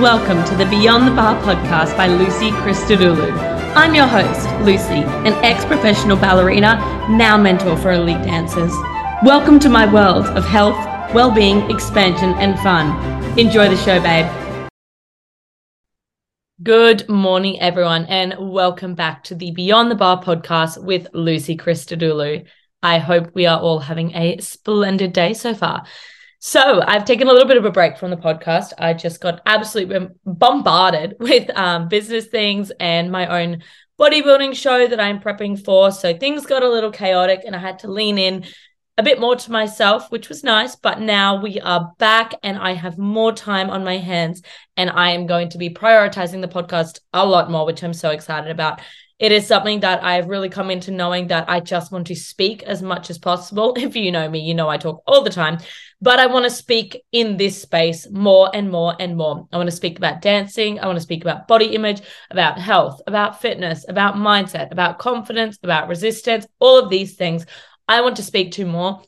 Welcome to the Beyond the Barre podcast by Lucy Christodoulou. I'm your host, Lucy, an ex professional ballerina, now mentor for elite dancers. Welcome to my world of health, well being, expansion, and fun. Enjoy the show, babe. Good morning, everyone, and welcome back to the Beyond the Barre podcast with Lucy Christodoulou. I hope we are all having a splendid day so far. So I've taken a little bit of a break from the podcast. I just got absolutely bombarded with um, business things and my own bodybuilding show that I'm prepping for. So things got a little chaotic and I had to lean in a bit more to myself, which was nice. But now we are back and I have more time on my hands and I am going to be prioritizing the podcast a lot more, which I'm so excited about it is something that I've really come into knowing that I just want to speak as much as possible. If you know me, you know I talk all the time, but I want to speak in this space more and more and more. I want to speak about dancing. I want to speak about body image, about health, about fitness, about mindset, about confidence, about resistance, all of these things I want to speak to more.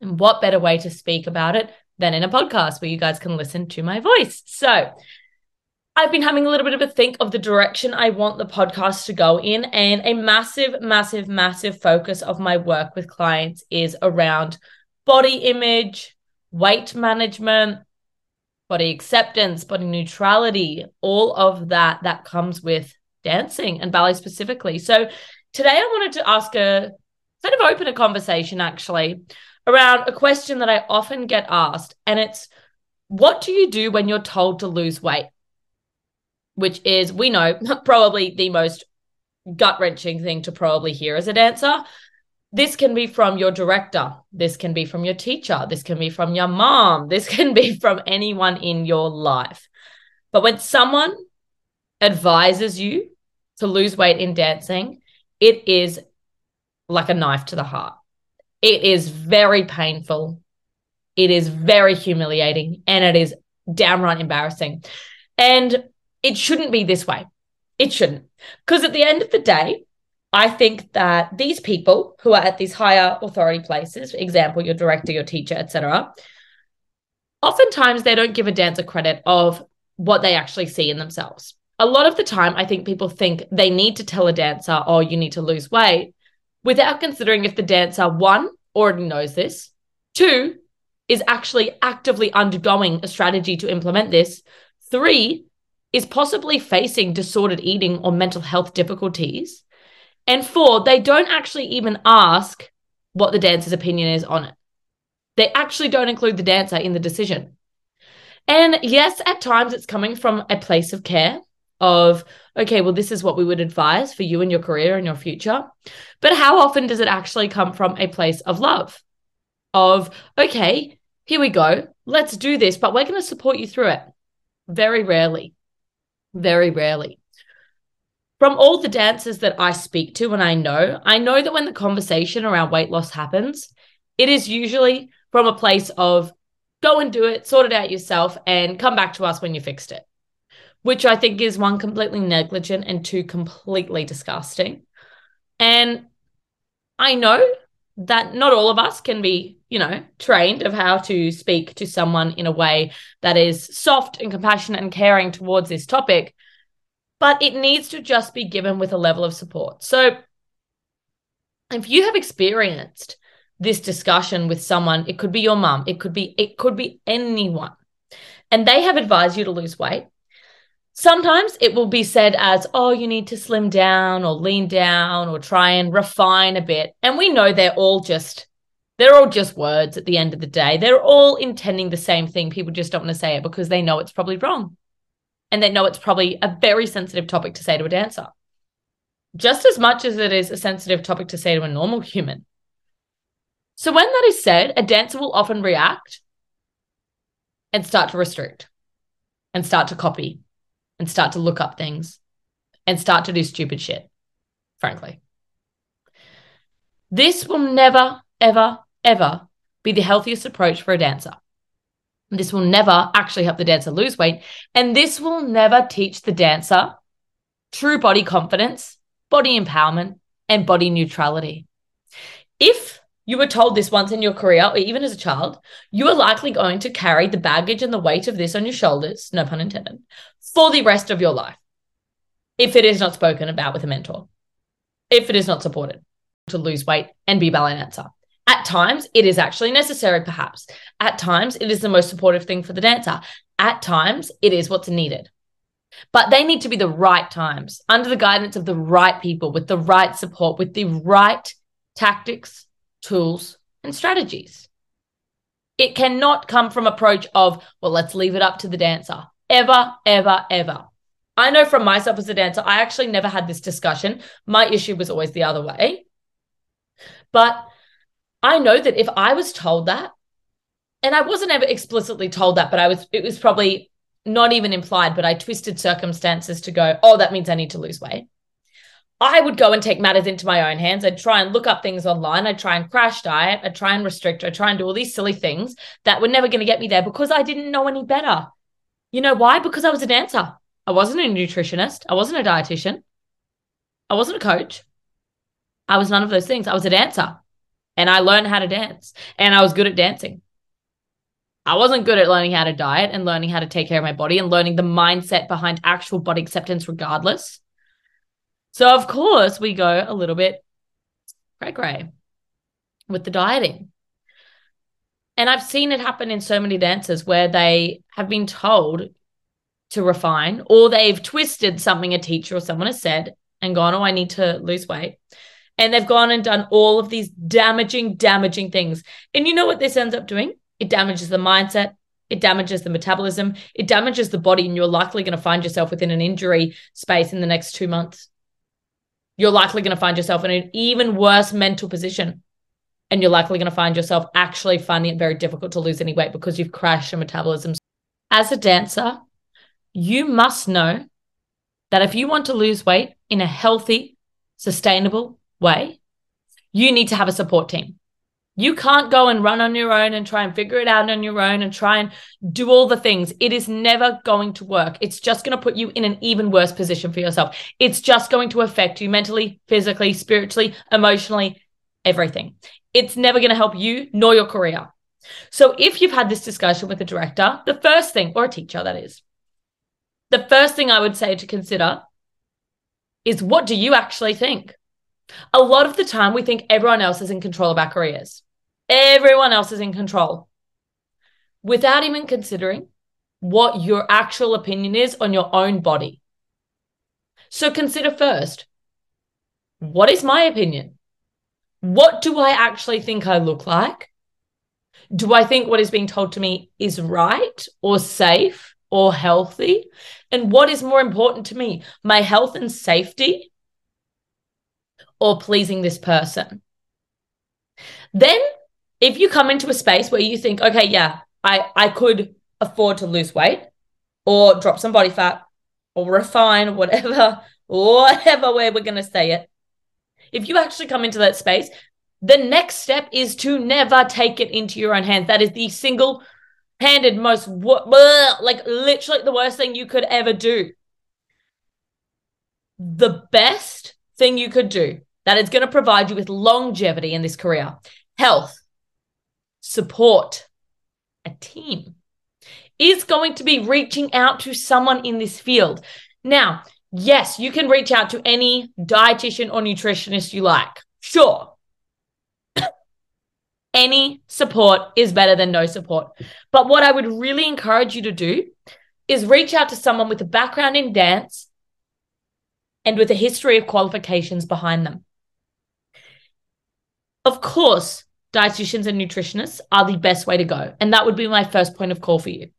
And what better way to speak about it than in a podcast where you guys can listen to my voice? So, I've been having a little bit of a think of the direction I want the podcast to go in. And a massive, massive, massive focus of my work with clients is around body image, weight management, body acceptance, body neutrality, all of that that comes with dancing and ballet specifically. So today I wanted to ask a kind of open a conversation actually around a question that I often get asked. And it's what do you do when you're told to lose weight? Which is, we know, probably the most gut wrenching thing to probably hear as a dancer. This can be from your director. This can be from your teacher. This can be from your mom. This can be from anyone in your life. But when someone advises you to lose weight in dancing, it is like a knife to the heart. It is very painful. It is very humiliating and it is downright embarrassing. And it shouldn't be this way. It shouldn't. Because at the end of the day, I think that these people who are at these higher authority places, for example, your director, your teacher, etc., oftentimes they don't give a dancer credit of what they actually see in themselves. A lot of the time, I think people think they need to tell a dancer, oh, you need to lose weight, without considering if the dancer, one, already knows this, two, is actually actively undergoing a strategy to implement this, three, is possibly facing disordered eating or mental health difficulties. And four, they don't actually even ask what the dancer's opinion is on it. They actually don't include the dancer in the decision. And yes, at times it's coming from a place of care of, okay, well, this is what we would advise for you and your career and your future. But how often does it actually come from a place of love? Of, okay, here we go, let's do this, but we're going to support you through it. Very rarely. Very rarely. From all the dancers that I speak to and I know, I know that when the conversation around weight loss happens, it is usually from a place of go and do it, sort it out yourself, and come back to us when you fixed it, which I think is one, completely negligent, and two, completely disgusting. And I know that not all of us can be, you know, trained of how to speak to someone in a way that is soft and compassionate and caring towards this topic, but it needs to just be given with a level of support. So if you have experienced this discussion with someone, it could be your mum, it could be it could be anyone, and they have advised you to lose weight, Sometimes it will be said as, oh, you need to slim down or lean down or try and refine a bit. And we know they're all just they're all just words at the end of the day. They're all intending the same thing. People just don't want to say it because they know it's probably wrong. And they know it's probably a very sensitive topic to say to a dancer. Just as much as it is a sensitive topic to say to a normal human. So when that is said, a dancer will often react and start to restrict and start to copy and start to look up things and start to do stupid shit, frankly. This will never, ever, ever be the healthiest approach for a dancer. This will never actually help the dancer lose weight. And this will never teach the dancer true body confidence, body empowerment, and body neutrality. If you were told this once in your career, or even as a child, you are likely going to carry the baggage and the weight of this on your shoulders, no pun intended, for the rest of your life. If it is not spoken about with a mentor, if it is not supported to lose weight and be ballet dancer. At times, it is actually necessary, perhaps. At times, it is the most supportive thing for the dancer. At times, it is what's needed. But they need to be the right times, under the guidance of the right people, with the right support, with the right tactics, tools, and strategies. It cannot come from approach of, well, let's leave it up to the dancer. Ever, ever, ever. I know from myself as a dancer, I actually never had this discussion. My issue was always the other way. But I know that if I was told that, and I wasn't ever explicitly told that, but I was, it was probably not even implied, but I twisted circumstances to go, oh, that means I need to lose weight. I would go and take matters into my own hands. I'd try and look up things online. I'd try and crash diet. I'd try and restrict. I'd try and do all these silly things that were never going to get me there because I didn't know any better. You know why? Because I was a dancer. I wasn't a nutritionist. I wasn't a dietitian. I wasn't a coach. I was none of those things. I was a dancer and I learned how to dance and I was good at dancing. I wasn't good at learning how to diet and learning how to take care of my body and learning the mindset behind actual body acceptance, regardless. So, of course, we go a little bit cray cray with the dieting. And I've seen it happen in so many dancers where they have been told to refine, or they've twisted something a teacher or someone has said and gone, Oh, I need to lose weight. And they've gone and done all of these damaging, damaging things. And you know what this ends up doing? It damages the mindset, it damages the metabolism, it damages the body, and you're likely going to find yourself within an injury space in the next two months you're likely going to find yourself in an even worse mental position. And you're likely going to find yourself actually finding it very difficult to lose any weight because you've crashed your metabolism. As a dancer, you must know that if you want to lose weight in a healthy, sustainable way, you need to have a support team. You can't go and run on your own and try and figure it out on your own and try and do all the things. It is never going to work. It's just going to put you in an even worse position for yourself. It's just going to affect you mentally, physically, spiritually, emotionally, everything. It's never going to help you nor your career. So if you've had this discussion with a director, the first thing, or a teacher, that is, the first thing I would say to consider is what do you actually think? A lot of the time, we think everyone else is in control of our careers. Everyone else is in control without even considering what your actual opinion is on your own body. So consider first what is my opinion? What do I actually think I look like? Do I think what is being told to me is right or safe or healthy? And what is more important to me, my health and safety or pleasing this person? Then if you come into a space where you think, okay, yeah, I, I could afford to lose weight or drop some body fat or refine, whatever, whatever way we're going to say it. If you actually come into that space, the next step is to never take it into your own hands. That is the single handed most, like literally the worst thing you could ever do. The best thing you could do that is going to provide you with longevity in this career, health, support, a team, is going to be reaching out to someone in this field. Now, yes, you can reach out to any dietitian or nutritionist you like. Sure. any support is better than no support. But what I would really encourage you to do is reach out to someone with a background in dance and with a history of qualifications behind them. Of course, dietitians and nutritionists are the best way to go. And that would be my first point of call for you.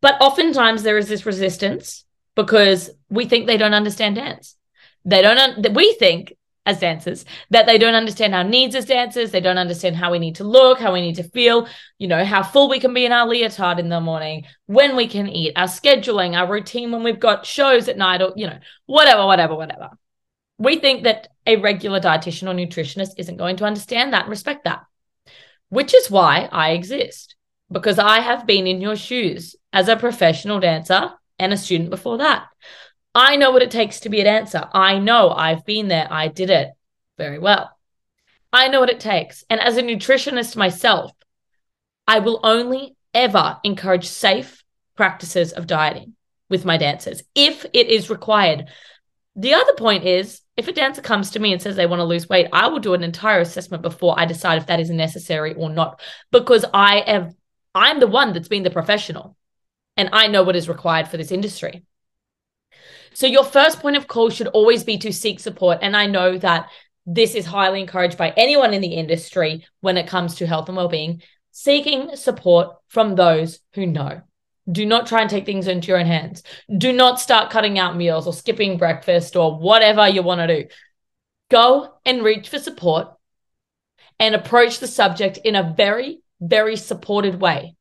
But oftentimes there is this resistance because we think they don't understand dance. They don't, un- we think as dancers that they don't understand our needs as dancers. They don't understand how we need to look, how we need to feel, you know, how full we can be in our leotard in the morning, when we can eat, our scheduling, our routine when we've got shows at night, or, you know, whatever, whatever, whatever. We think that a regular dietitian or nutritionist isn't going to understand that and respect that, which is why I exist, because I have been in your shoes as a professional dancer and a student before that. I know what it takes to be a dancer. I know I've been there. I did it very well. I know what it takes. And as a nutritionist myself, I will only ever encourage safe practices of dieting with my dancers if it is required. The other point is if a dancer comes to me and says they want to lose weight, I will do an entire assessment before I decide if that is necessary or not because I have I'm the one that's been the professional and I know what is required for this industry. So your first point of call should always be to seek support and I know that this is highly encouraged by anyone in the industry when it comes to health and well-being seeking support from those who know. Do not try and take things into your own hands. Do not start cutting out meals or skipping breakfast or whatever you want to do. Go and reach for support and approach the subject in a very, very supported way.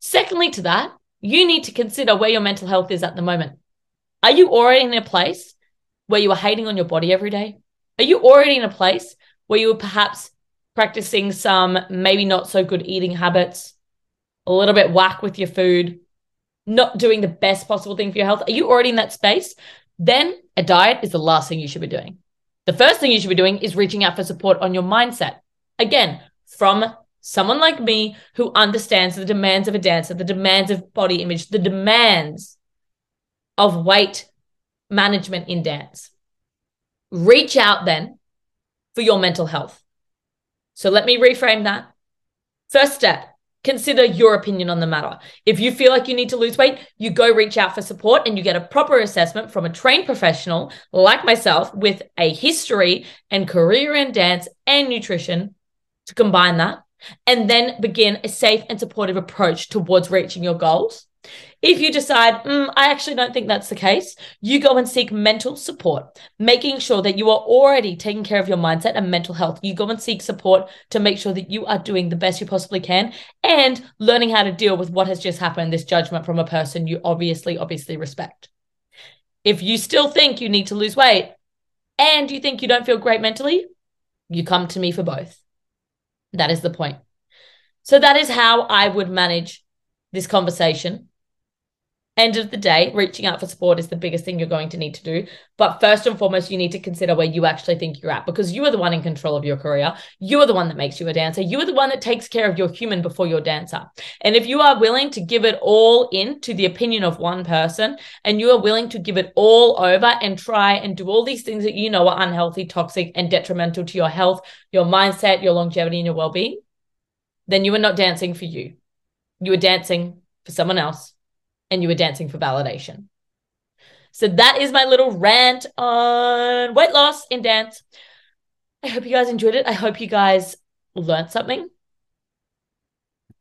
Secondly, to that, you need to consider where your mental health is at the moment. Are you already in a place where you are hating on your body every day? Are you already in a place where you are perhaps practicing some maybe not so good eating habits, a little bit whack with your food, not doing the best possible thing for your health? Are you already in that space? Then a diet is the last thing you should be doing. The first thing you should be doing is reaching out for support on your mindset. Again, from someone like me who understands the demands of a dancer, the demands of body image, the demands of weight management in dance. Reach out then for your mental health. So let me reframe that. First step, consider your opinion on the matter. If you feel like you need to lose weight, you go reach out for support and you get a proper assessment from a trained professional like myself with a history and career in dance and nutrition to combine that and then begin a safe and supportive approach towards reaching your goals. If you decide, mm, I actually don't think that's the case, you go and seek mental support, making sure that you are already taking care of your mindset and mental health. You go and seek support to make sure that you are doing the best you possibly can and learning how to deal with what has just happened, this judgment from a person you obviously, obviously respect. If you still think you need to lose weight and you think you don't feel great mentally, you come to me for both. That is the point. So that is how I would manage this conversation end of the day, reaching out for support is the biggest thing you're going to need to do. But first and foremost, you need to consider where you actually think you're at because you are the one in control of your career. You are the one that makes you a dancer. You are the one that takes care of your human before your dancer. And if you are willing to give it all in to the opinion of one person and you are willing to give it all over and try and do all these things that you know are unhealthy, toxic, and detrimental to your health, your mindset, your longevity, and your well being, then you are not dancing for you. You are dancing for someone else and you were dancing for validation. So that is my little rant on weight loss in dance. I hope you guys enjoyed it. I hope you guys learned something.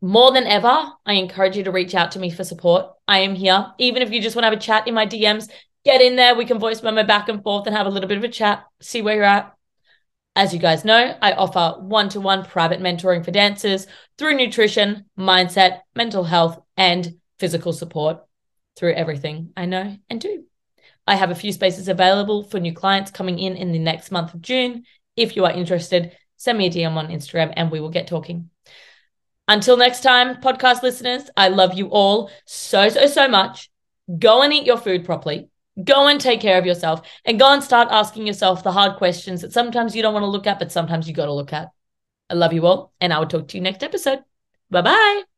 More than ever, I encourage you to reach out to me for support. I am here. Even if you just want to have a chat in my DMs, get in there. We can voice memo back and forth and have a little bit of a chat, see where you're at. As you guys know, I offer one to one private mentoring for dancers through nutrition, mindset, mental health, and physical support through everything I know and do. I have a few spaces available for new clients coming in in the next month of June. If you are interested, send me a DM on Instagram and we will get talking. Until next time, podcast listeners, I love you all so, so, so much. Go and eat your food properly. Go and take care of yourself and go and start asking yourself the hard questions that sometimes you don't want to look at, but sometimes you got to look at. I love you all, and I will talk to you next episode. Bye bye.